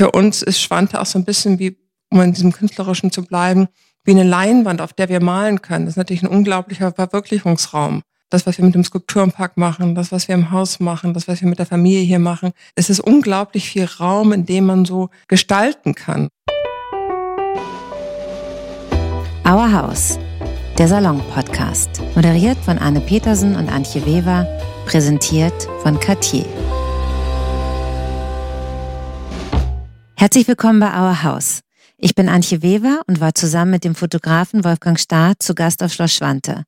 für uns ist Schwante auch so ein bisschen wie, um in diesem Künstlerischen zu bleiben, wie eine Leinwand, auf der wir malen können. Das ist natürlich ein unglaublicher Verwirklichungsraum. Das, was wir mit dem Skulpturenpark machen, das, was wir im Haus machen, das, was wir mit der Familie hier machen. Es ist unglaublich viel Raum, in dem man so gestalten kann. Our House, der Salon-Podcast. Moderiert von Anne Petersen und Antje Weber. Präsentiert von Cartier. Herzlich willkommen bei Our House. Ich bin Antje Weber und war zusammen mit dem Fotografen Wolfgang Starr zu Gast auf Schloss Schwante.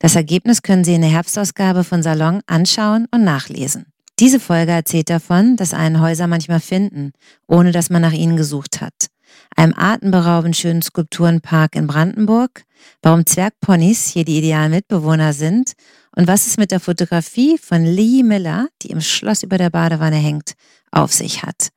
Das Ergebnis können Sie in der Herbstausgabe von Salon anschauen und nachlesen. Diese Folge erzählt davon, dass einen Häuser manchmal finden, ohne dass man nach ihnen gesucht hat. Einem atemberaubend schönen Skulpturenpark in Brandenburg, warum Zwergponys hier die idealen Mitbewohner sind und was es mit der Fotografie von Lee Miller, die im Schloss über der Badewanne hängt, auf sich hat.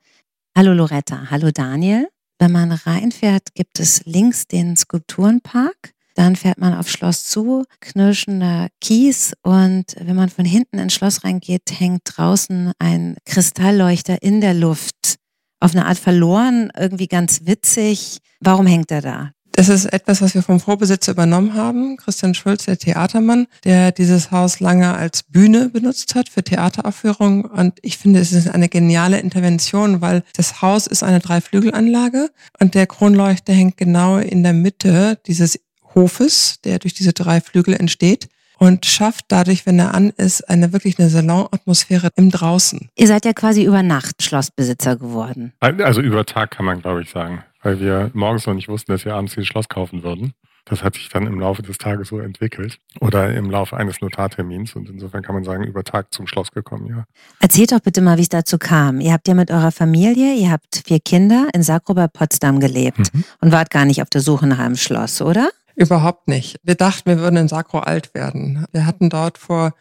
Hallo Loretta, hallo Daniel. Wenn man reinfährt, gibt es links den Skulpturenpark. Dann fährt man auf Schloss zu, knirschender Kies und wenn man von hinten ins Schloss reingeht, hängt draußen ein Kristallleuchter in der Luft. Auf eine Art verloren, irgendwie ganz witzig. Warum hängt er da? Das ist etwas, was wir vom Vorbesitzer übernommen haben. Christian Schulz, der Theatermann, der dieses Haus lange als Bühne benutzt hat für Theateraufführungen. Und ich finde, es ist eine geniale Intervention, weil das Haus ist eine Dreiflügelanlage und der Kronleuchter hängt genau in der Mitte dieses Hofes, der durch diese drei Flügel entsteht und schafft dadurch, wenn er an ist, eine wirklich eine Salonatmosphäre im Draußen. Ihr seid ja quasi über Nacht Schlossbesitzer geworden. Also über Tag kann man, glaube ich, sagen weil wir morgens noch nicht wussten, dass wir abends dieses Schloss kaufen würden. Das hat sich dann im Laufe des Tages so entwickelt oder im Laufe eines Notartermins und insofern kann man sagen, über Tag zum Schloss gekommen, ja. Erzählt doch bitte mal, wie es dazu kam. Ihr habt ja mit eurer Familie, ihr habt vier Kinder in Sakro bei Potsdam gelebt mhm. und wart gar nicht auf der Suche nach einem Schloss, oder? Überhaupt nicht. Wir dachten, wir würden in Sakro alt werden. Wir hatten dort vor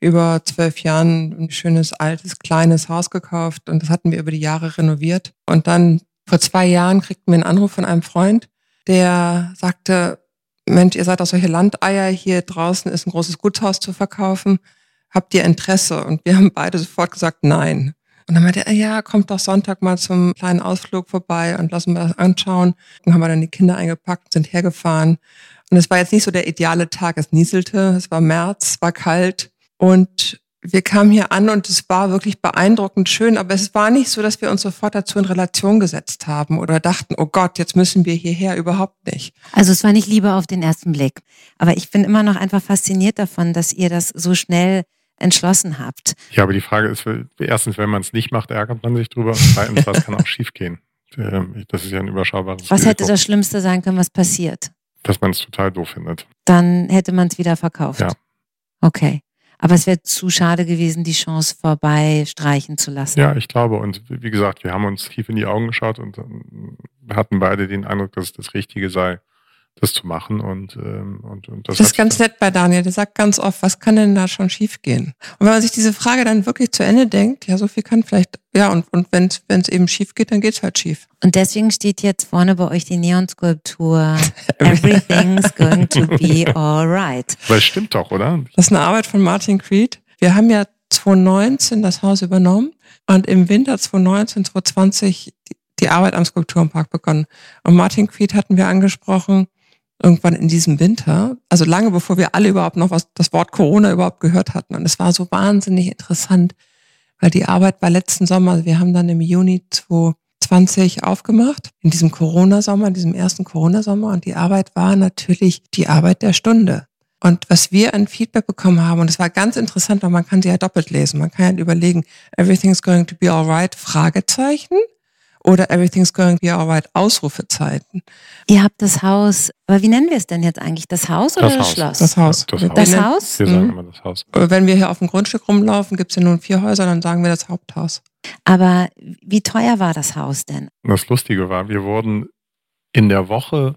über zwölf Jahren ein schönes, altes, kleines Haus gekauft und das hatten wir über die Jahre renoviert. Und dann vor zwei Jahren kriegten wir einen Anruf von einem Freund, der sagte, Mensch, ihr seid doch solche Landeier, hier draußen ist ein großes Gutshaus zu verkaufen. Habt ihr Interesse? Und wir haben beide sofort gesagt, nein. Und dann meinte er, ja, kommt doch Sonntag mal zum kleinen Ausflug vorbei und lassen wir das anschauen. Dann haben wir dann die Kinder eingepackt, sind hergefahren. Und es war jetzt nicht so der ideale Tag. Es nieselte, es war März, war kalt. Und wir kamen hier an und es war wirklich beeindruckend schön, aber es war nicht so, dass wir uns sofort dazu in Relation gesetzt haben oder dachten, oh Gott, jetzt müssen wir hierher, überhaupt nicht. Also es war nicht Liebe auf den ersten Blick. Aber ich bin immer noch einfach fasziniert davon, dass ihr das so schnell entschlossen habt. Ja, aber die Frage ist, erstens, wenn man es nicht macht, ärgert man sich drüber. Zweitens, was kann auch schiefgehen? Ähm, das ist ja ein überschaubares Was hätte das Schlimmste sein können, was passiert? Dass man es total doof findet. Dann hätte man es wieder verkauft. Ja. Okay. Aber es wäre zu schade gewesen, die Chance vorbei streichen zu lassen. Ja, ich glaube. Und wie gesagt, wir haben uns tief in die Augen geschaut und hatten beide den Eindruck, dass es das Richtige sei das zu machen. Und, ähm, und, und das, das ist ganz nett bei Daniel. Der sagt ganz oft, was kann denn da schon schiefgehen? Und wenn man sich diese Frage dann wirklich zu Ende denkt, ja, so viel kann vielleicht, ja, und, und wenn es eben schief geht, dann geht's halt schief. Und deswegen steht jetzt vorne bei euch die Neonskulptur Everything's going to be alright. Weil es stimmt doch, oder? Das ist eine Arbeit von Martin Creed. Wir haben ja 2019 das Haus übernommen und im Winter 2019, 2020 die, die Arbeit am Skulpturenpark begonnen. Und Martin Creed hatten wir angesprochen, irgendwann in diesem Winter, also lange bevor wir alle überhaupt noch was, das Wort Corona überhaupt gehört hatten. Und es war so wahnsinnig interessant, weil die Arbeit war letzten Sommer, wir haben dann im Juni 2020 aufgemacht, in diesem Corona-Sommer, in diesem ersten Corona-Sommer. Und die Arbeit war natürlich die Arbeit der Stunde. Und was wir an Feedback bekommen haben, und es war ganz interessant, weil man kann sie ja doppelt lesen. Man kann ja überlegen, everything's going to be alright, Fragezeichen oder Everything's Going to be alright, Ausrufezeiten. Ihr habt das Haus, aber wie nennen wir es denn jetzt eigentlich? Das Haus oder das, das Haus. Schloss? Das Haus. Das, das, das Haus? Wir sagen mhm. immer das Haus. Wenn wir hier auf dem Grundstück rumlaufen, gibt es ja nun vier Häuser, dann sagen wir das Haupthaus. Aber wie teuer war das Haus denn? Das Lustige war, wir wurden in der Woche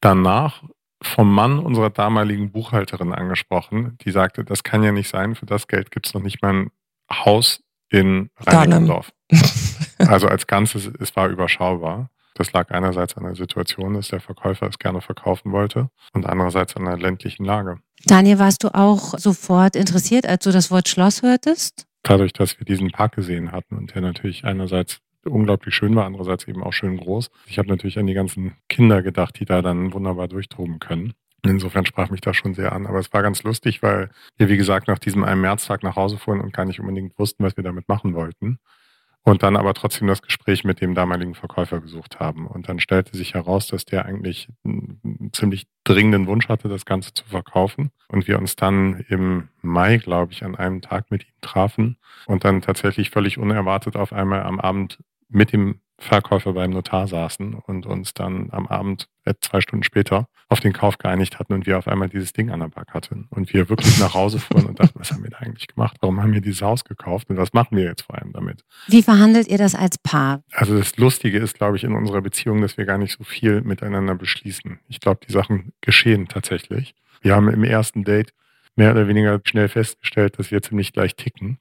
danach vom Mann unserer damaligen Buchhalterin angesprochen, die sagte, das kann ja nicht sein, für das Geld gibt es noch nicht mal ein Haus in Reinickendorf. also als Ganzes, es war überschaubar. Das lag einerseits an der Situation, dass der Verkäufer es gerne verkaufen wollte und andererseits an der ländlichen Lage. Daniel, warst du auch sofort interessiert, als du das Wort Schloss hörtest? Dadurch, dass wir diesen Park gesehen hatten und der natürlich einerseits unglaublich schön war, andererseits eben auch schön groß. Ich habe natürlich an die ganzen Kinder gedacht, die da dann wunderbar durchtoben können. Insofern sprach mich das schon sehr an. Aber es war ganz lustig, weil wir, wie gesagt, nach diesem einen Märztag nach Hause fuhren und gar nicht unbedingt wussten, was wir damit machen wollten. Und dann aber trotzdem das Gespräch mit dem damaligen Verkäufer gesucht haben. Und dann stellte sich heraus, dass der eigentlich einen ziemlich dringenden Wunsch hatte, das Ganze zu verkaufen. Und wir uns dann im Mai, glaube ich, an einem Tag mit ihm trafen und dann tatsächlich völlig unerwartet auf einmal am Abend mit dem Verkäufer beim Notar saßen und uns dann am Abend äh, zwei Stunden später auf den Kauf geeinigt hatten und wir auf einmal dieses Ding an der Back hatten. Und wir wirklich nach Hause fuhren und dachten, was haben wir da eigentlich gemacht? Warum haben wir dieses Haus gekauft und was machen wir jetzt vor damit? Wie verhandelt ihr das als Paar? Also das Lustige ist, glaube ich, in unserer Beziehung, dass wir gar nicht so viel miteinander beschließen. Ich glaube, die Sachen geschehen tatsächlich. Wir haben im ersten Date mehr oder weniger schnell festgestellt, dass wir ziemlich gleich ticken.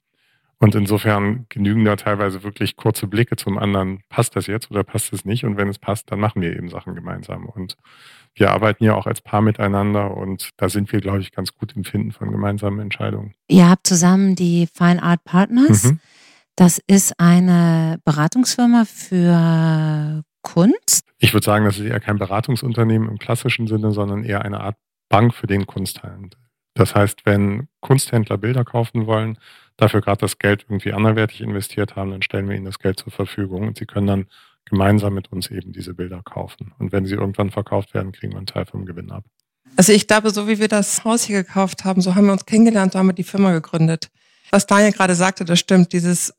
Und insofern genügen da teilweise wirklich kurze Blicke zum anderen, passt das jetzt oder passt es nicht? Und wenn es passt, dann machen wir eben Sachen gemeinsam. Und wir arbeiten ja auch als Paar miteinander und da sind wir, glaube ich, ganz gut im Finden von gemeinsamen Entscheidungen. Ihr habt zusammen die Fine Art Partners. Mhm. Das ist eine Beratungsfirma für Kunst. Ich würde sagen, das ist eher kein Beratungsunternehmen im klassischen Sinne, sondern eher eine Art Bank für den Kunsthandel. Das heißt, wenn Kunsthändler Bilder kaufen wollen, dafür gerade das Geld irgendwie anderwertig investiert haben, dann stellen wir ihnen das Geld zur Verfügung und sie können dann gemeinsam mit uns eben diese Bilder kaufen. Und wenn sie irgendwann verkauft werden, kriegen wir einen Teil vom Gewinn ab. Also ich glaube, so wie wir das Haus hier gekauft haben, so haben wir uns kennengelernt, so haben wir die Firma gegründet. Was Daniel gerade sagte, das stimmt, dieses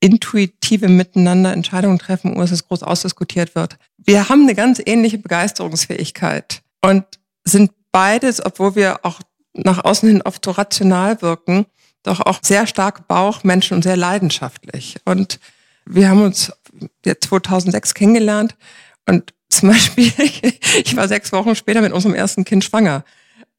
intuitive Miteinander Entscheidungen treffen, ohne dass es groß ausdiskutiert wird. Wir haben eine ganz ähnliche Begeisterungsfähigkeit und sind beides, obwohl wir auch nach außen hin oft so rational wirken, doch auch sehr stark Bauchmenschen und sehr leidenschaftlich. Und wir haben uns jetzt 2006 kennengelernt und zum Beispiel, ich war sechs Wochen später mit unserem ersten Kind schwanger.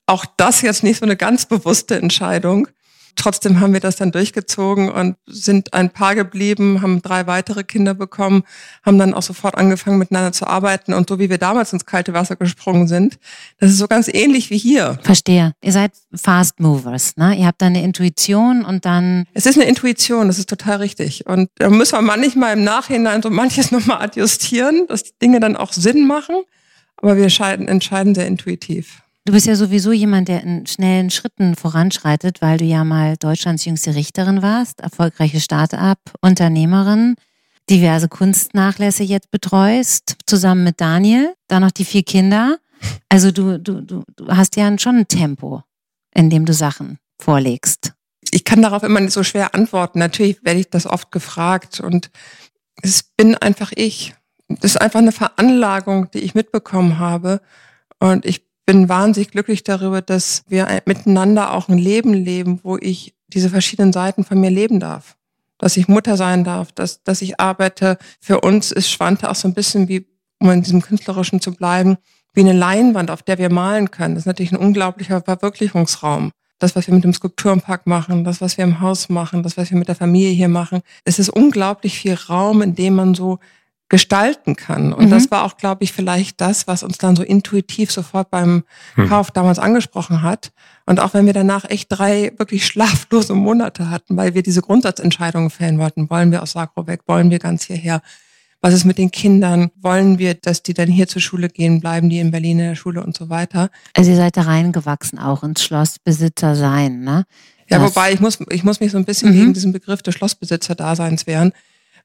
Auch das jetzt nicht so eine ganz bewusste Entscheidung. Trotzdem haben wir das dann durchgezogen und sind ein Paar geblieben, haben drei weitere Kinder bekommen, haben dann auch sofort angefangen miteinander zu arbeiten und so wie wir damals ins kalte Wasser gesprungen sind, das ist so ganz ähnlich wie hier. Verstehe. Ihr seid Fast Movers, ne? Ihr habt da eine Intuition und dann. Es ist eine Intuition, das ist total richtig. Und da muss man manchmal im Nachhinein so manches nochmal adjustieren, dass die Dinge dann auch Sinn machen. Aber wir entscheiden sehr intuitiv. Du bist ja sowieso jemand, der in schnellen Schritten voranschreitet, weil du ja mal Deutschlands jüngste Richterin warst, erfolgreiche Start-up, Unternehmerin, diverse Kunstnachlässe jetzt betreust, zusammen mit Daniel, dann noch die vier Kinder. Also du, du, du, hast ja schon ein Tempo, in dem du Sachen vorlegst. Ich kann darauf immer nicht so schwer antworten. Natürlich werde ich das oft gefragt und es bin einfach ich. Das ist einfach eine Veranlagung, die ich mitbekommen habe. Und ich bin wahnsinnig glücklich darüber, dass wir miteinander auch ein Leben leben, wo ich diese verschiedenen Seiten von mir leben darf. Dass ich Mutter sein darf, dass, dass ich arbeite. Für uns ist Schwante auch so ein bisschen wie, um in diesem Künstlerischen zu bleiben, wie eine Leinwand, auf der wir malen können. Das ist natürlich ein unglaublicher Verwirklichungsraum. Das, was wir mit dem Skulpturenpark machen, das, was wir im Haus machen, das, was wir mit der Familie hier machen. Es ist unglaublich viel Raum, in dem man so gestalten kann. Und mhm. das war auch, glaube ich, vielleicht das, was uns dann so intuitiv sofort beim mhm. Kauf damals angesprochen hat. Und auch wenn wir danach echt drei wirklich schlaflose Monate hatten, weil wir diese Grundsatzentscheidungen fällen wollten, wollen wir aus Sakro weg, wollen wir ganz hierher, was ist mit den Kindern? Wollen wir, dass die dann hier zur Schule gehen, bleiben die in Berlin in der Schule und so weiter? Also ihr seid da reingewachsen auch ins Schlossbesitzer sein, ne? Ja, das wobei ich muss, ich muss mich so ein bisschen mhm. gegen diesen Begriff des Schlossbesitzer-Daseins wehren,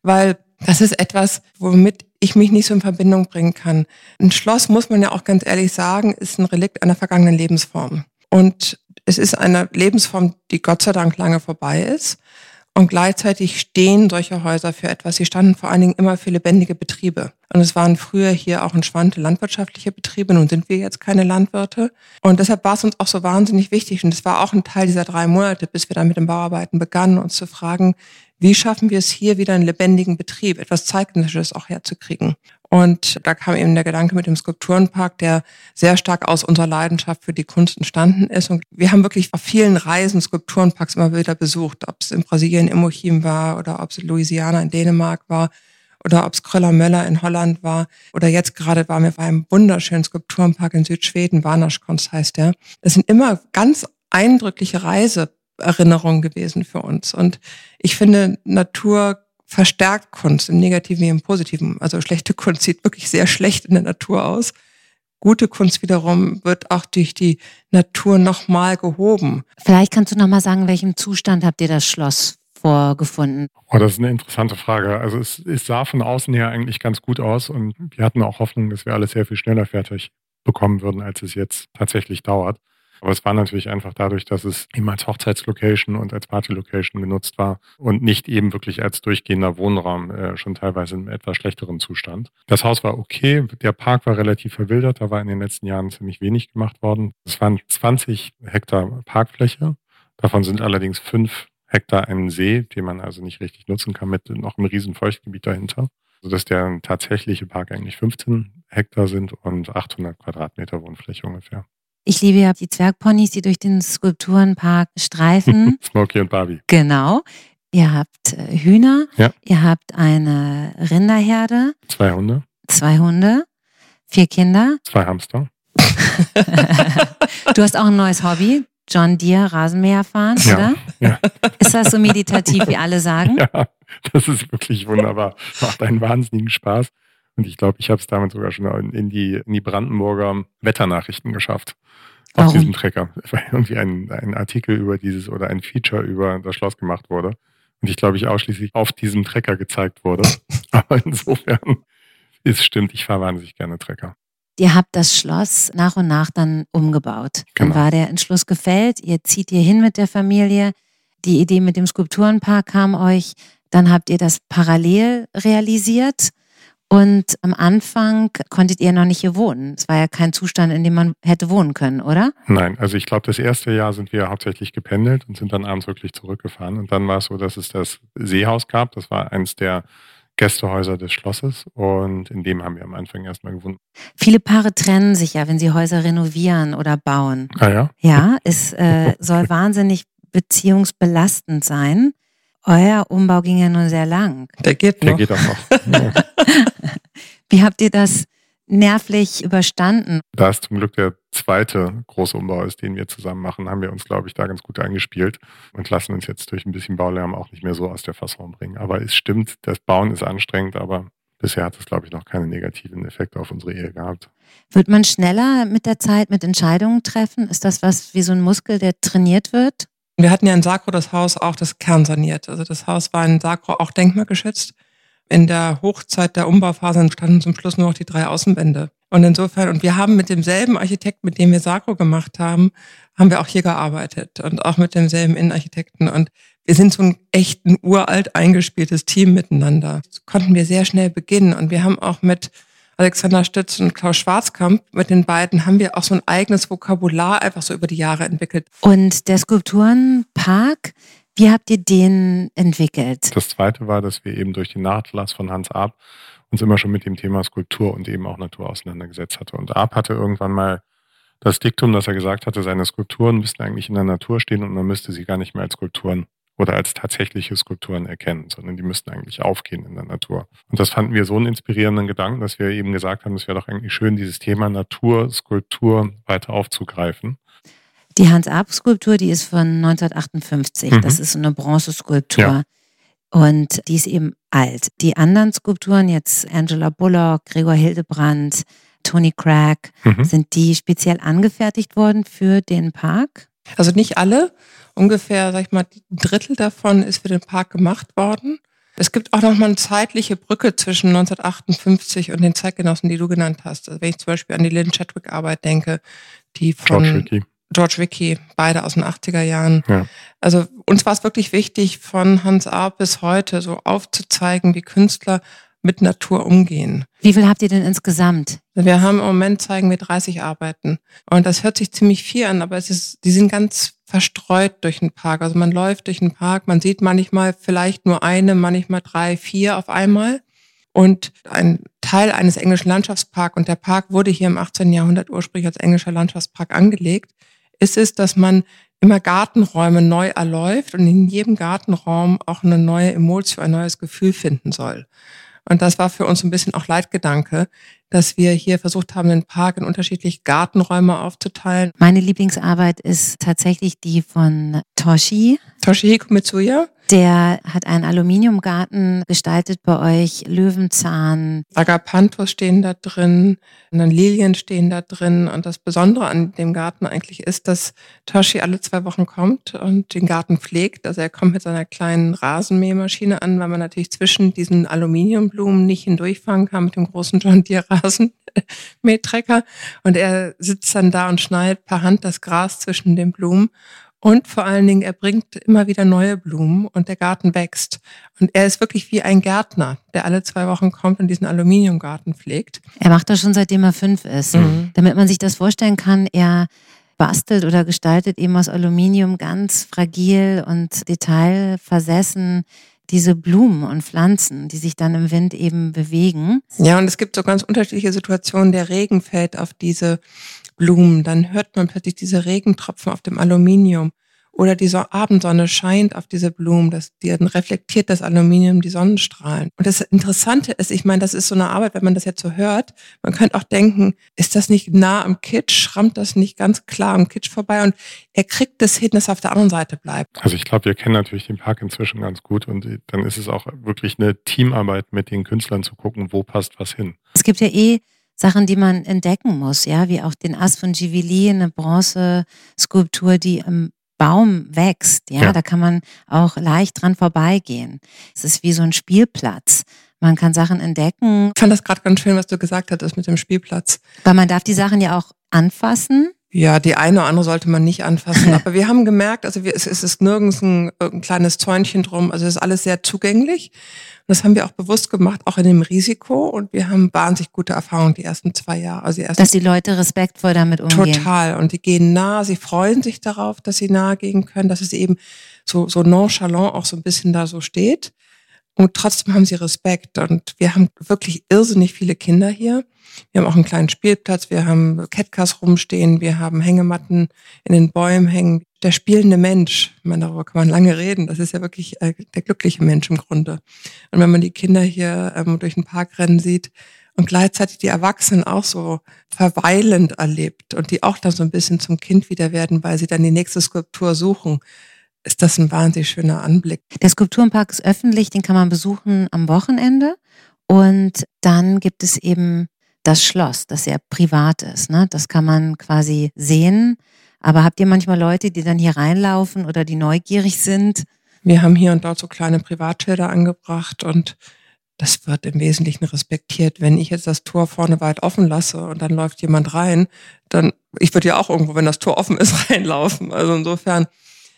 weil das ist etwas, womit ich mich nicht so in Verbindung bringen kann. Ein Schloss, muss man ja auch ganz ehrlich sagen, ist ein Relikt einer vergangenen Lebensform. Und es ist eine Lebensform, die Gott sei Dank lange vorbei ist. Und gleichzeitig stehen solche Häuser für etwas. Sie standen vor allen Dingen immer für lebendige Betriebe. Und es waren früher hier auch Schwante landwirtschaftliche Betriebe. Nun sind wir jetzt keine Landwirte. Und deshalb war es uns auch so wahnsinnig wichtig. Und es war auch ein Teil dieser drei Monate, bis wir dann mit den Bauarbeiten begannen, uns zu fragen, wie schaffen wir es hier wieder einen lebendigen Betrieb, etwas Zeitgenössisches auch herzukriegen. Und da kam eben der Gedanke mit dem Skulpturenpark, der sehr stark aus unserer Leidenschaft für die Kunst entstanden ist. Und wir haben wirklich auf vielen Reisen Skulpturenparks immer wieder besucht, ob es in Brasilien Immochim war oder ob es in Louisiana in Dänemark war oder ob es Kröller-Möller in Holland war oder jetzt gerade waren wir bei einem wunderschönen Skulpturenpark in Südschweden, Warnaschkonst heißt der. Das sind immer ganz eindrückliche Reise Erinnerung gewesen für uns. Und ich finde, Natur verstärkt Kunst im Negativen wie im Positiven. Also schlechte Kunst sieht wirklich sehr schlecht in der Natur aus. Gute Kunst wiederum wird auch durch die Natur nochmal gehoben. Vielleicht kannst du nochmal sagen, in welchem Zustand habt ihr das Schloss vorgefunden? Oh, das ist eine interessante Frage. Also es, es sah von außen her eigentlich ganz gut aus und wir hatten auch Hoffnung, dass wir alles sehr viel schneller fertig bekommen würden, als es jetzt tatsächlich dauert. Aber es war natürlich einfach dadurch, dass es eben als Hochzeitslocation und als Partylocation genutzt war und nicht eben wirklich als durchgehender Wohnraum, äh, schon teilweise in etwas schlechteren Zustand. Das Haus war okay, der Park war relativ verwildert, da war in den letzten Jahren ziemlich wenig gemacht worden. Es waren 20 Hektar Parkfläche, davon sind allerdings fünf Hektar einen See, den man also nicht richtig nutzen kann, mit noch einem riesen Feuchtgebiet dahinter, sodass der tatsächliche Park eigentlich 15 Hektar sind und 800 Quadratmeter Wohnfläche ungefähr. Ich liebe ja die Zwergponys, die durch den Skulpturenpark streifen. Smokey und Barbie. Genau. Ihr habt äh, Hühner, ja. ihr habt eine Rinderherde. Zwei Hunde. Zwei Hunde, vier Kinder. Zwei Hamster. du hast auch ein neues Hobby, John Deere Rasenmäher fahren, ja, oder? Ja. Ist das so meditativ, wie alle sagen? Ja, das ist wirklich wunderbar. Macht einen wahnsinnigen Spaß. Und ich glaube, ich habe es damit sogar schon in die, in die Brandenburger Wetternachrichten geschafft. Auf Warum? diesem Trecker. Weil irgendwie ein, ein Artikel über dieses oder ein Feature über das Schloss gemacht wurde. Und ich glaube, ich ausschließlich auf diesem Trecker gezeigt wurde. Aber insofern ist stimmt, ich fahre wahnsinnig gerne Trecker. Ihr habt das Schloss nach und nach dann umgebaut. Dann Genau. war der Entschluss gefällt, ihr zieht hier hin mit der Familie. Die Idee mit dem Skulpturenpark kam euch. Dann habt ihr das parallel realisiert. Und am Anfang konntet ihr noch nicht hier wohnen. Es war ja kein Zustand, in dem man hätte wohnen können, oder? Nein, also ich glaube, das erste Jahr sind wir hauptsächlich gependelt und sind dann abends wirklich zurückgefahren. Und dann war es so, dass es das Seehaus gab. Das war eins der Gästehäuser des Schlosses und in dem haben wir am Anfang erstmal gewohnt. Viele Paare trennen sich ja, wenn sie Häuser renovieren oder bauen. Ah ja? Ja, es äh, soll wahnsinnig beziehungsbelastend sein. Euer Umbau ging ja nur sehr lang. Der geht Der noch. geht auch noch. Wie habt ihr das nervlich überstanden? Da es zum Glück der zweite große Umbau ist, den wir zusammen machen, haben wir uns, glaube ich, da ganz gut eingespielt und lassen uns jetzt durch ein bisschen Baulärm auch nicht mehr so aus der Fasson bringen. Aber es stimmt, das Bauen ist anstrengend, aber bisher hat es, glaube ich, noch keine negativen Effekte auf unsere Ehe gehabt. Wird man schneller mit der Zeit mit Entscheidungen treffen? Ist das was wie so ein Muskel, der trainiert wird? Wir hatten ja in Sakro das Haus auch das Kern saniert. Also das Haus war in Sakro auch denkmalgeschützt. In der Hochzeit der Umbauphase entstanden zum Schluss nur noch die drei Außenwände. Und insofern, und wir haben mit demselben Architekt, mit dem wir Sakro gemacht haben, haben wir auch hier gearbeitet und auch mit demselben Innenarchitekten. Und wir sind so ein echt ein uralt eingespieltes Team miteinander. So konnten wir sehr schnell beginnen. Und wir haben auch mit Alexander Stütz und Klaus Schwarzkamp, mit den beiden haben wir auch so ein eigenes Vokabular einfach so über die Jahre entwickelt. Und der Skulpturenpark, wie habt ihr den entwickelt? Das zweite war, dass wir eben durch den Nachlass von Hans Arp uns immer schon mit dem Thema Skulptur und eben auch Natur auseinandergesetzt hatte. Und Arp hatte irgendwann mal das Diktum, dass er gesagt hatte, seine Skulpturen müssten eigentlich in der Natur stehen und man müsste sie gar nicht mehr als Skulpturen oder als tatsächliche Skulpturen erkennen, sondern die müssten eigentlich aufgehen in der Natur. Und das fanden wir so einen inspirierenden Gedanken, dass wir eben gesagt haben, es wäre doch eigentlich schön, dieses Thema Natur, Skulptur weiter aufzugreifen. Die Hans-Arp-Skulptur, die ist von 1958. Mhm. Das ist so eine Bronzeskulptur. Ja. Und die ist eben alt. Die anderen Skulpturen, jetzt Angela Bullock, Gregor Hildebrandt, Tony Craig, Mhm. sind die speziell angefertigt worden für den Park? Also nicht alle. Ungefähr, sag ich mal, ein Drittel davon ist für den Park gemacht worden. Es gibt auch noch mal eine zeitliche Brücke zwischen 1958 und den Zeitgenossen, die du genannt hast. Also wenn ich zum Beispiel an die Lynn Chadwick Arbeit denke, die von George Ricky. George Ricky, beide aus den 80er Jahren. Ja. Also uns war es wirklich wichtig, von Hans Arp bis heute so aufzuzeigen, wie Künstler mit Natur umgehen. Wie viel habt ihr denn insgesamt? Wir haben im Moment zeigen wir 30 Arbeiten. Und das hört sich ziemlich viel an, aber es ist, die sind ganz verstreut durch den Park. Also man läuft durch den Park, man sieht manchmal vielleicht nur eine, manchmal drei, vier auf einmal. Und ein Teil eines englischen Landschaftsparks, und der Park wurde hier im 18. Jahrhundert ursprünglich als englischer Landschaftspark angelegt, ist es, dass man immer Gartenräume neu erläuft und in jedem Gartenraum auch eine neue Emotion, ein neues Gefühl finden soll. Und das war für uns ein bisschen auch Leitgedanke, dass wir hier versucht haben, den Park in unterschiedliche Gartenräume aufzuteilen. Meine Lieblingsarbeit ist tatsächlich die von Toshi. Toshihiko Mitsuya, Der hat einen Aluminiumgarten gestaltet bei euch, Löwenzahn. Agapanthus stehen da drin, und dann Lilien stehen da drin. Und das Besondere an dem Garten eigentlich ist, dass Toshi alle zwei Wochen kommt und den Garten pflegt. Also er kommt mit seiner kleinen Rasenmähermaschine an, weil man natürlich zwischen diesen Aluminiumblumen nicht hindurchfahren kann mit dem großen John Deere Rasenmähtrecker. Und er sitzt dann da und schneidet per Hand das Gras zwischen den Blumen. Und vor allen Dingen, er bringt immer wieder neue Blumen und der Garten wächst. Und er ist wirklich wie ein Gärtner, der alle zwei Wochen kommt und diesen Aluminiumgarten pflegt. Er macht das schon seitdem er fünf ist. Mhm. Damit man sich das vorstellen kann, er bastelt oder gestaltet eben aus Aluminium ganz fragil und detailversessen diese Blumen und Pflanzen, die sich dann im Wind eben bewegen. Ja, und es gibt so ganz unterschiedliche Situationen. Der Regen fällt auf diese Blumen, dann hört man plötzlich diese Regentropfen auf dem Aluminium oder die Abendsonne scheint auf diese Blumen, das, die, dann reflektiert das Aluminium die Sonnenstrahlen. Und das Interessante ist, ich meine, das ist so eine Arbeit, wenn man das jetzt so hört, man könnte auch denken, ist das nicht nah am Kitsch, schrammt das nicht ganz klar am Kitsch vorbei und er kriegt das hin, dass er auf der anderen Seite bleibt. Also ich glaube, wir kennen natürlich den Park inzwischen ganz gut und dann ist es auch wirklich eine Teamarbeit mit den Künstlern zu gucken, wo passt was hin. Es gibt ja eh Sachen, die man entdecken muss, ja, wie auch den Ast von Givili, eine Bronzeskulptur, die im Baum wächst, ja, ja, da kann man auch leicht dran vorbeigehen. Es ist wie so ein Spielplatz. Man kann Sachen entdecken. Ich fand das gerade ganz schön, was du gesagt hattest mit dem Spielplatz. Weil man darf die Sachen ja auch anfassen. Ja, die eine oder andere sollte man nicht anfassen. Aber wir haben gemerkt, also wir, es, es ist nirgends ein, ein kleines Zäunchen drum. Also es ist alles sehr zugänglich. Und das haben wir auch bewusst gemacht, auch in dem Risiko. Und wir haben wahnsinnig gute Erfahrungen die ersten zwei Jahre. Also die ersten dass die Leute respektvoll damit umgehen. Total. Und die gehen nah, sie freuen sich darauf, dass sie nahe gehen können, dass es eben so, so nonchalant auch so ein bisschen da so steht. Und trotzdem haben sie Respekt. Und wir haben wirklich irrsinnig viele Kinder hier. Wir haben auch einen kleinen Spielplatz, wir haben Catcars rumstehen, wir haben Hängematten in den Bäumen hängen. Der spielende Mensch, ich meine, darüber kann man lange reden, das ist ja wirklich äh, der glückliche Mensch im Grunde. Und wenn man die Kinder hier ähm, durch den Park rennen sieht und gleichzeitig die Erwachsenen auch so verweilend erlebt und die auch dann so ein bisschen zum Kind wieder werden, weil sie dann die nächste Skulptur suchen, ist das ein wahnsinnig schöner Anblick. Der Skulpturenpark ist öffentlich, den kann man besuchen am Wochenende. Und dann gibt es eben das Schloss, das sehr privat ist. Ne? Das kann man quasi sehen. Aber habt ihr manchmal Leute, die dann hier reinlaufen oder die neugierig sind? Wir haben hier und dort so kleine Privatschilder angebracht und das wird im Wesentlichen respektiert. Wenn ich jetzt das Tor vorne weit offen lasse und dann läuft jemand rein, dann, ich würde ja auch irgendwo, wenn das Tor offen ist, reinlaufen. Also insofern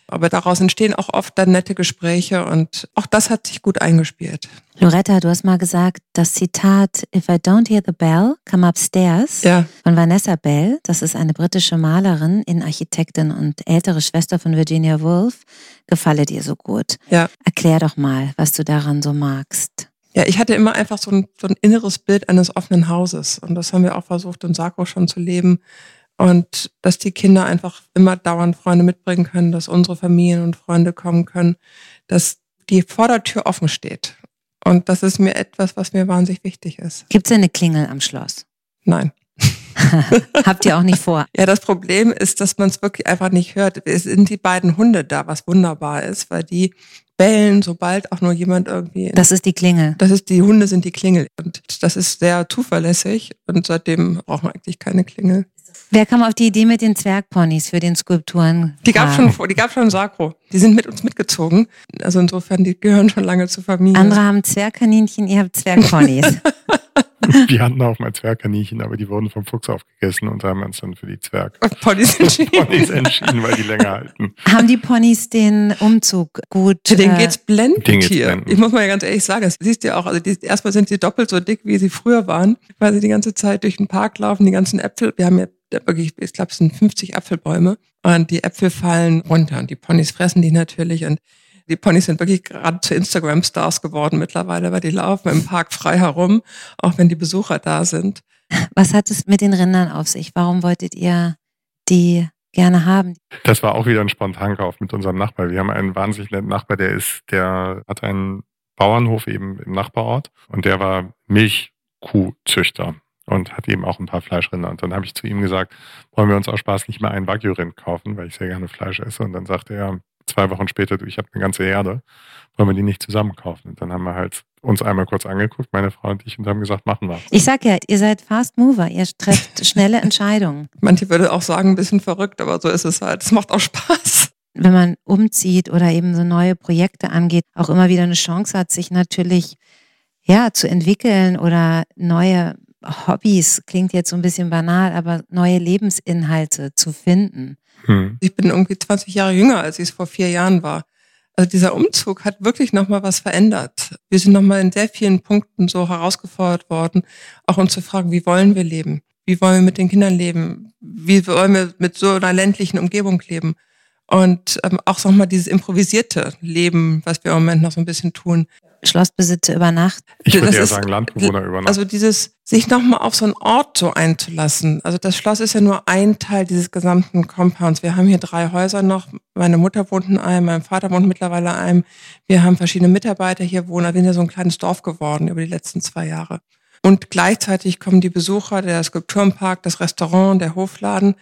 aber daraus entstehen auch oft dann nette Gespräche und auch das hat sich gut eingespielt. Loretta, du hast mal gesagt, das Zitat If I don't hear the bell, come upstairs ja. von Vanessa Bell, das ist eine britische Malerin, Innenarchitektin und ältere Schwester von Virginia Woolf, gefalle dir so gut. Ja. Erklär doch mal, was du daran so magst. Ja, ich hatte immer einfach so ein, so ein inneres Bild eines offenen Hauses und das haben wir auch versucht in Sarko schon zu leben und dass die Kinder einfach immer dauernd Freunde mitbringen können, dass unsere Familien und Freunde kommen können, dass die Vordertür offen steht. Und das ist mir etwas, was mir wahnsinnig wichtig ist. Gibt es eine Klingel am Schloss? Nein. Habt ihr auch nicht vor? Ja, das Problem ist, dass man es wirklich einfach nicht hört. Es sind die beiden Hunde da, was wunderbar ist, weil die bellen, sobald auch nur jemand irgendwie. Das ist die Klingel. Das ist die Hunde sind die Klingel und das ist sehr zuverlässig und seitdem braucht man eigentlich keine Klingel. Wer kam auf die Idee mit den Zwergponys für den Skulpturen? Die gab schon, die gab schon Sakro. Die sind mit uns mitgezogen. Also insofern, die gehören schon lange zur Familie. Andere haben Zwergkaninchen, ihr habt Zwergponys. Wir hatten auch mal Zwergkaninchen, aber die wurden vom Fuchs aufgegessen und haben uns dann für die Zwergponys entschieden. Ponys entschieden, weil die länger halten. Haben die Ponys den Umzug gut? Für den äh, geht's blendend den geht's hier. Blendend. Ich muss mal ganz ehrlich sagen, das siehst du ja auch. Also die, erstmal sind sie doppelt so dick, wie sie früher waren, weil sie die ganze Zeit durch den Park laufen, die ganzen Äpfel. Wir haben ja wirklich, ich glaube, es sind 50 Apfelbäume und die Äpfel fallen runter und die Ponys fressen die natürlich und die Ponys sind wirklich gerade zu Instagram-Stars geworden mittlerweile, weil die laufen im Park frei herum, auch wenn die Besucher da sind. Was hat es mit den Rindern auf sich? Warum wolltet ihr die gerne haben? Das war auch wieder ein Spontankauf mit unserem Nachbar. Wir haben einen wahnsinnig netten Nachbar, der ist, der hat einen Bauernhof eben im Nachbarort und der war Milchkuhzüchter und hat eben auch ein paar Fleischrinder. Und dann habe ich zu ihm gesagt, wollen wir uns aus Spaß nicht mal ein Wagyu-Rind kaufen, weil ich sehr gerne Fleisch esse. Und dann sagte er, zwei Wochen später, du, ich habe eine ganze Erde, wollen wir die nicht zusammen kaufen? Und dann haben wir halt uns einmal kurz angeguckt, meine Frau und ich, und haben gesagt, machen wir. Ich sag ja, ihr seid Fast Mover, ihr trefft schnelle Entscheidungen. Manche würde auch sagen, ein bisschen verrückt, aber so ist es halt. Es macht auch Spaß. Wenn man umzieht oder eben so neue Projekte angeht, auch immer wieder eine Chance hat, sich natürlich ja zu entwickeln oder neue Hobbys, klingt jetzt so ein bisschen banal, aber neue Lebensinhalte zu finden. Hm. Ich bin irgendwie 20 Jahre jünger, als ich es vor vier Jahren war. Also dieser Umzug hat wirklich nochmal was verändert. Wir sind nochmal in sehr vielen Punkten so herausgefordert worden, auch uns zu fragen, wie wollen wir leben? Wie wollen wir mit den Kindern leben? Wie wollen wir mit so einer ländlichen Umgebung leben? Und ähm, auch nochmal dieses improvisierte Leben, was wir im Moment noch so ein bisschen tun. Schlossbesitzer über Nacht. Ich würde eher sagen Landbewohner über Nacht. Also dieses, sich nochmal auf so einen Ort so einzulassen. Also das Schloss ist ja nur ein Teil dieses gesamten Compounds. Wir haben hier drei Häuser noch. Meine Mutter wohnt in einem, mein Vater wohnt mittlerweile in einem. Wir haben verschiedene Mitarbeiter hier wohnen. Wir sind ja so ein kleines Dorf geworden über die letzten zwei Jahre. Und gleichzeitig kommen die Besucher, der Skulpturenpark, das Restaurant, der Hofladen.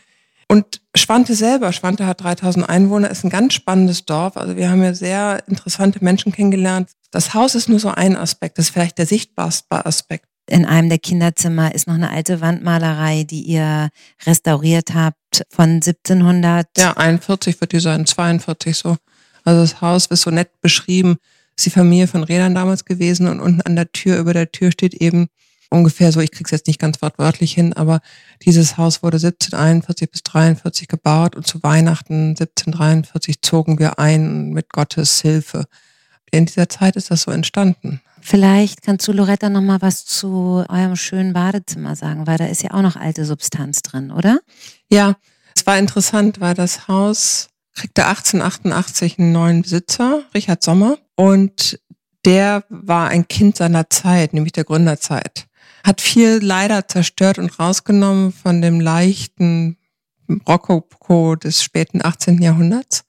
Und Schwante selber, Schwante hat 3000 Einwohner, ist ein ganz spannendes Dorf. Also wir haben ja sehr interessante Menschen kennengelernt. Das Haus ist nur so ein Aspekt, das ist vielleicht der sichtbarste Aspekt. In einem der Kinderzimmer ist noch eine alte Wandmalerei, die ihr restauriert habt von 1700. Ja, 41 wird die sein, 42 so. Also das Haus ist so nett beschrieben. Ist die Familie von Rädern damals gewesen und unten an der Tür, über der Tür steht eben ungefähr so, ich krieg's jetzt nicht ganz wortwörtlich hin, aber dieses Haus wurde 1741 bis 43 gebaut und zu Weihnachten 1743 zogen wir ein mit Gottes Hilfe in dieser Zeit ist das so entstanden. Vielleicht kannst du Loretta noch mal was zu eurem schönen Badezimmer sagen, weil da ist ja auch noch alte Substanz drin, oder? Ja, es war interessant, weil das Haus kriegte 1888 einen neuen Besitzer, Richard Sommer, und der war ein Kind seiner Zeit, nämlich der Gründerzeit. Hat viel leider zerstört und rausgenommen von dem leichten Rokoko des späten 18. Jahrhunderts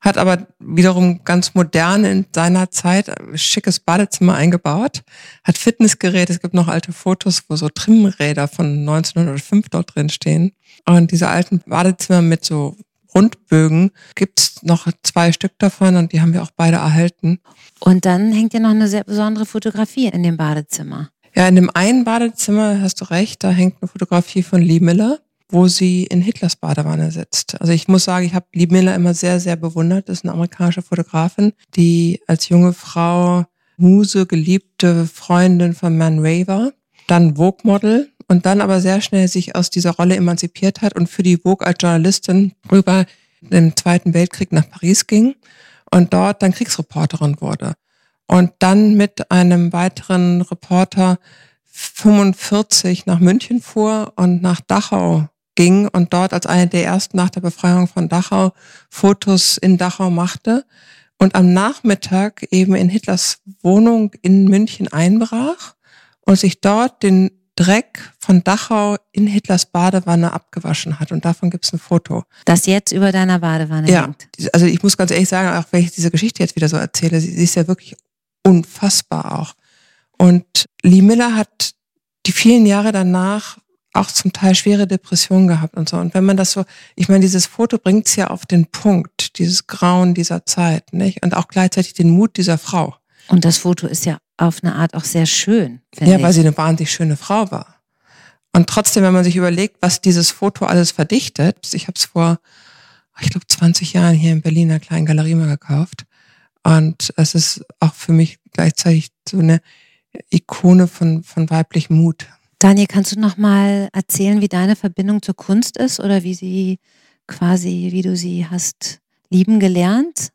hat aber wiederum ganz modern in seiner Zeit schickes Badezimmer eingebaut, hat Fitnessgeräte, es gibt noch alte Fotos, wo so Trimmräder von 1905 dort drin stehen. Und diese alten Badezimmer mit so Rundbögen gibt's noch zwei Stück davon und die haben wir auch beide erhalten. Und dann hängt ja noch eine sehr besondere Fotografie in dem Badezimmer. Ja, in dem einen Badezimmer hast du recht, da hängt eine Fotografie von Lee Miller wo sie in Hitlers Badewanne sitzt. Also ich muss sagen, ich habe Lee Miller immer sehr, sehr bewundert. Das ist eine amerikanische Fotografin, die als junge Frau Muse, geliebte Freundin von Man Ray war, dann Vogue-Model und dann aber sehr schnell sich aus dieser Rolle emanzipiert hat und für die Vogue als Journalistin rüber im Zweiten Weltkrieg nach Paris ging und dort dann Kriegsreporterin wurde. Und dann mit einem weiteren Reporter 45 nach München fuhr und nach Dachau ging und dort als eine der ersten nach der Befreiung von Dachau Fotos in Dachau machte und am Nachmittag eben in Hitlers Wohnung in München einbrach und sich dort den Dreck von Dachau in Hitlers Badewanne abgewaschen hat. Und davon gibt es ein Foto. Das jetzt über deiner Badewanne ja, hängt. Also ich muss ganz ehrlich sagen, auch wenn ich diese Geschichte jetzt wieder so erzähle, sie, sie ist ja wirklich unfassbar auch. Und Lee Miller hat die vielen Jahre danach auch zum Teil schwere Depressionen gehabt und so. Und wenn man das so, ich meine, dieses Foto bringt es ja auf den Punkt, dieses Grauen dieser Zeit, nicht? Und auch gleichzeitig den Mut dieser Frau. Und das Foto ist ja auf eine Art auch sehr schön. Ja, ich. weil sie eine wahnsinnig schöne Frau war. Und trotzdem, wenn man sich überlegt, was dieses Foto alles verdichtet, ich habe es vor, ich glaube, 20 Jahren hier in Berlin in einer kleinen Galerie mal gekauft. Und es ist auch für mich gleichzeitig so eine Ikone von, von weiblichem Mut. Daniel, kannst du noch mal erzählen, wie deine Verbindung zur Kunst ist oder wie sie quasi, wie du sie hast lieben gelernt?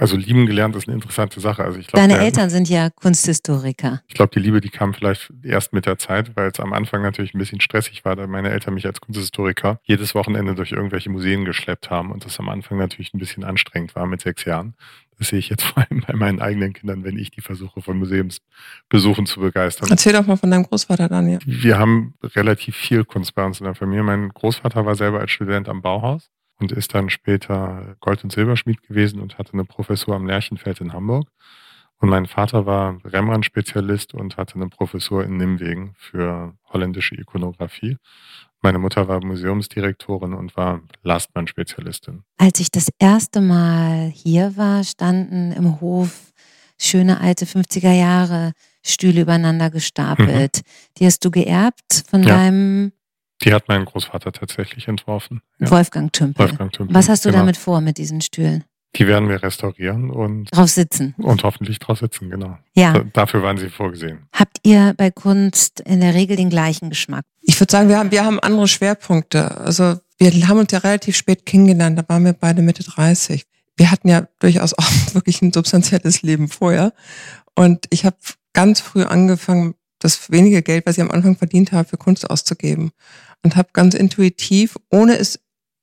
Also lieben gelernt ist eine interessante Sache. Also ich glaub, Deine der, Eltern sind ja Kunsthistoriker. Ich glaube, die Liebe, die kam vielleicht erst mit der Zeit, weil es am Anfang natürlich ein bisschen stressig war, da meine Eltern mich als Kunsthistoriker jedes Wochenende durch irgendwelche Museen geschleppt haben und das am Anfang natürlich ein bisschen anstrengend war mit sechs Jahren. Das sehe ich jetzt vor allem bei meinen eigenen Kindern, wenn ich die versuche, von Museumsbesuchen zu begeistern. Erzähl doch mal von deinem Großvater, Daniel. Wir haben relativ viel Kunst bei uns in der Familie. Mein Großvater war selber als Student am Bauhaus und ist dann später Gold- und Silberschmied gewesen und hatte eine Professur am Lerchenfeld in Hamburg. Und mein Vater war Rembrandt-Spezialist und hatte eine Professur in Nimwegen für holländische Ikonografie. Meine Mutter war Museumsdirektorin und war Lastmann-Spezialistin. Als ich das erste Mal hier war, standen im Hof schöne alte 50er Jahre Stühle übereinander gestapelt. Mhm. Die hast du geerbt von ja. deinem. Die hat mein Großvater tatsächlich entworfen. Ja. Wolfgang Tümpel. Wolfgang Tümpel. Was hast du genau. damit vor mit diesen Stühlen? Die werden wir restaurieren und drauf sitzen. Und hoffentlich drauf sitzen, genau. Ja. Dafür waren sie vorgesehen. Habt ihr bei Kunst in der Regel den gleichen Geschmack? Ich würde sagen, wir haben, wir haben andere Schwerpunkte. Also wir haben uns ja relativ spät kennengelernt, da waren wir beide Mitte 30. Wir hatten ja durchaus auch wirklich ein substanzielles Leben vorher. Und ich habe ganz früh angefangen, das wenige Geld, was ich am Anfang verdient habe, für Kunst auszugeben. Und habe ganz intuitiv, ohne es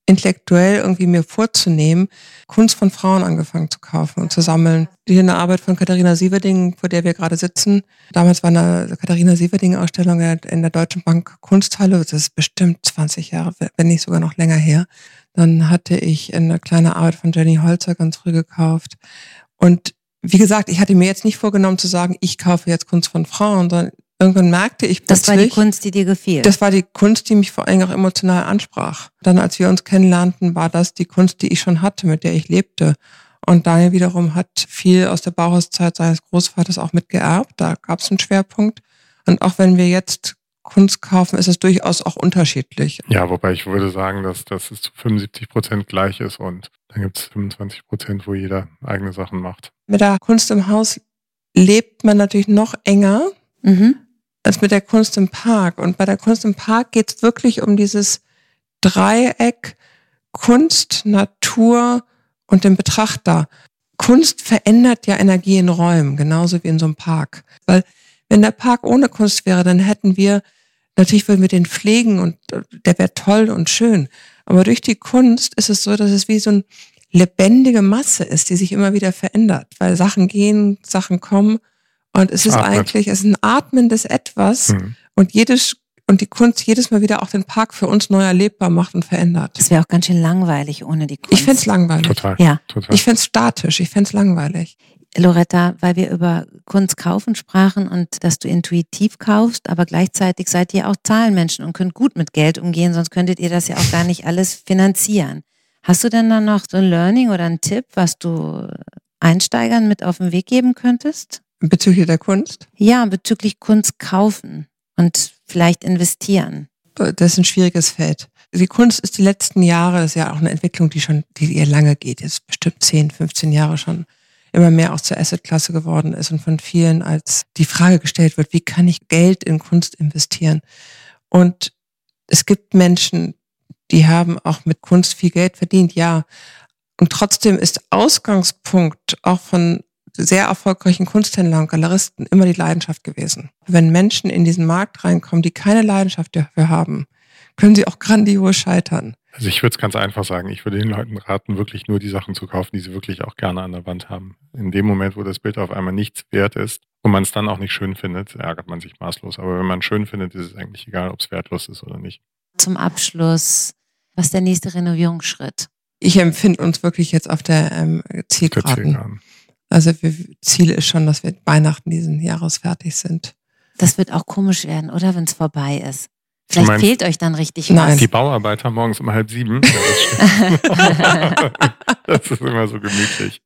intellektuell irgendwie mir vorzunehmen, Kunst von Frauen angefangen zu kaufen und zu sammeln. Hier eine Arbeit von Katharina Sieverding, vor der wir gerade sitzen. Damals war eine Katharina Sieverding-Ausstellung in der Deutschen Bank Kunsthalle. Das ist bestimmt 20 Jahre, wenn nicht sogar noch länger her. Dann hatte ich eine kleine Arbeit von Jenny Holzer ganz früh gekauft. Und wie gesagt, ich hatte mir jetzt nicht vorgenommen zu sagen, ich kaufe jetzt Kunst von Frauen, sondern irgendwann merkte ich plötzlich. Das war die Kunst, die dir gefiel. Das war die Kunst, die mich vor allem auch emotional ansprach. Dann, als wir uns kennenlernten, war das die Kunst, die ich schon hatte, mit der ich lebte. Und Daniel wiederum hat viel aus der Bauhauszeit seines Großvaters auch mitgeerbt. Da gab es einen Schwerpunkt. Und auch wenn wir jetzt Kunst kaufen, ist es durchaus auch unterschiedlich. Ja, wobei ich würde sagen, dass, dass es zu 75 Prozent gleich ist und dann gibt es 25 Prozent, wo jeder eigene Sachen macht. Mit der Kunst im Haus lebt man natürlich noch enger mhm. Als mit der Kunst im Park. Und bei der Kunst im Park geht es wirklich um dieses Dreieck Kunst, Natur und den Betrachter. Kunst verändert ja Energie in Räumen, genauso wie in so einem Park. Weil wenn der Park ohne Kunst wäre, dann hätten wir, natürlich würden wir den pflegen und äh, der wäre toll und schön. Aber durch die Kunst ist es so, dass es wie so eine lebendige Masse ist, die sich immer wieder verändert, weil Sachen gehen, Sachen kommen. Und es ist Atmet. eigentlich, es ist ein atmendes Etwas. Mhm. Und jedes und die Kunst jedes Mal wieder auch den Park für uns neu erlebbar macht und verändert. Das wäre auch ganz schön langweilig ohne die Kunst. Ich fände langweilig. Total. Ja. Total. Ich fände statisch, ich fände langweilig. Loretta, weil wir über Kunst kaufen sprachen und dass du intuitiv kaufst, aber gleichzeitig seid ihr auch Zahlenmenschen und könnt gut mit Geld umgehen, sonst könntet ihr das ja auch gar nicht alles finanzieren. Hast du denn dann noch so ein Learning oder einen Tipp, was du Einsteigern mit auf den Weg geben könntest? Bezüglich der Kunst? Ja, bezüglich Kunst kaufen und vielleicht investieren. Das ist ein schwieriges Feld. Die Kunst ist die letzten Jahre, das ist ja auch eine Entwicklung, die schon, die eher lange geht, jetzt bestimmt 10, 15 Jahre schon immer mehr auch zur Assetklasse geworden ist und von vielen als die Frage gestellt wird, wie kann ich Geld in Kunst investieren? Und es gibt Menschen, die haben auch mit Kunst viel Geld verdient, ja. Und trotzdem ist Ausgangspunkt auch von sehr erfolgreichen Kunsthändlern und Galeristen immer die Leidenschaft gewesen. Wenn Menschen in diesen Markt reinkommen, die keine Leidenschaft dafür haben, können sie auch grandios scheitern. Also ich würde es ganz einfach sagen, ich würde den Leuten raten, wirklich nur die Sachen zu kaufen, die sie wirklich auch gerne an der Wand haben. In dem Moment, wo das Bild auf einmal nichts wert ist und man es dann auch nicht schön findet, ärgert man sich maßlos. Aber wenn man es schön findet, ist es eigentlich egal, ob es wertlos ist oder nicht. Zum Abschluss, was ist der nächste Renovierungsschritt? Ich empfinde uns wirklich jetzt auf der ähm, Zielgeraden. Also wir, Ziel ist schon, dass wir Weihnachten diesen Jahres fertig sind. Das wird auch komisch werden, oder wenn es vorbei ist. Vielleicht meinst, fehlt euch dann richtig was. Nein. Die Bauarbeiter morgens um halb sieben. das ist immer so gemütlich.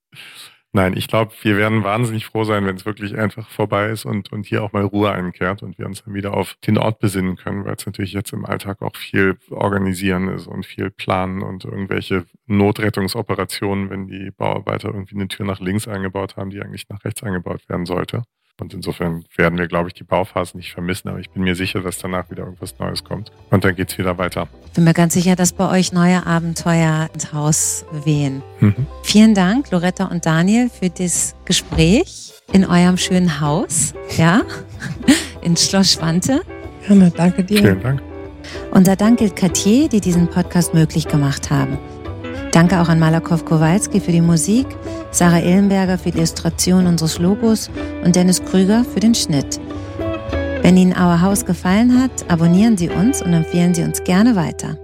Nein, ich glaube, wir werden wahnsinnig froh sein, wenn es wirklich einfach vorbei ist und, und hier auch mal Ruhe einkehrt und wir uns dann wieder auf den Ort besinnen können, weil es natürlich jetzt im Alltag auch viel organisieren ist und viel planen und irgendwelche Notrettungsoperationen, wenn die Bauarbeiter irgendwie eine Tür nach links eingebaut haben, die eigentlich nach rechts eingebaut werden sollte. Und insofern werden wir, glaube ich, die Bauphase nicht vermissen, aber ich bin mir sicher, dass danach wieder irgendwas Neues kommt. Und dann geht es wieder weiter. Bin mir ganz sicher, dass bei euch neue Abenteuer ins Haus wehen. Mhm. Vielen Dank, Loretta und Daniel, für das Gespräch in eurem schönen Haus, ja, in Schloss Schwante. Gerne, danke dir. Vielen Dank. Unser Dank gilt Katje, die diesen Podcast möglich gemacht haben. Danke auch an Malakow Kowalski für die Musik, Sarah Ellenberger für die Illustration unseres Logos und Dennis Krüger für den Schnitt. Wenn Ihnen Our House gefallen hat, abonnieren Sie uns und empfehlen Sie uns gerne weiter.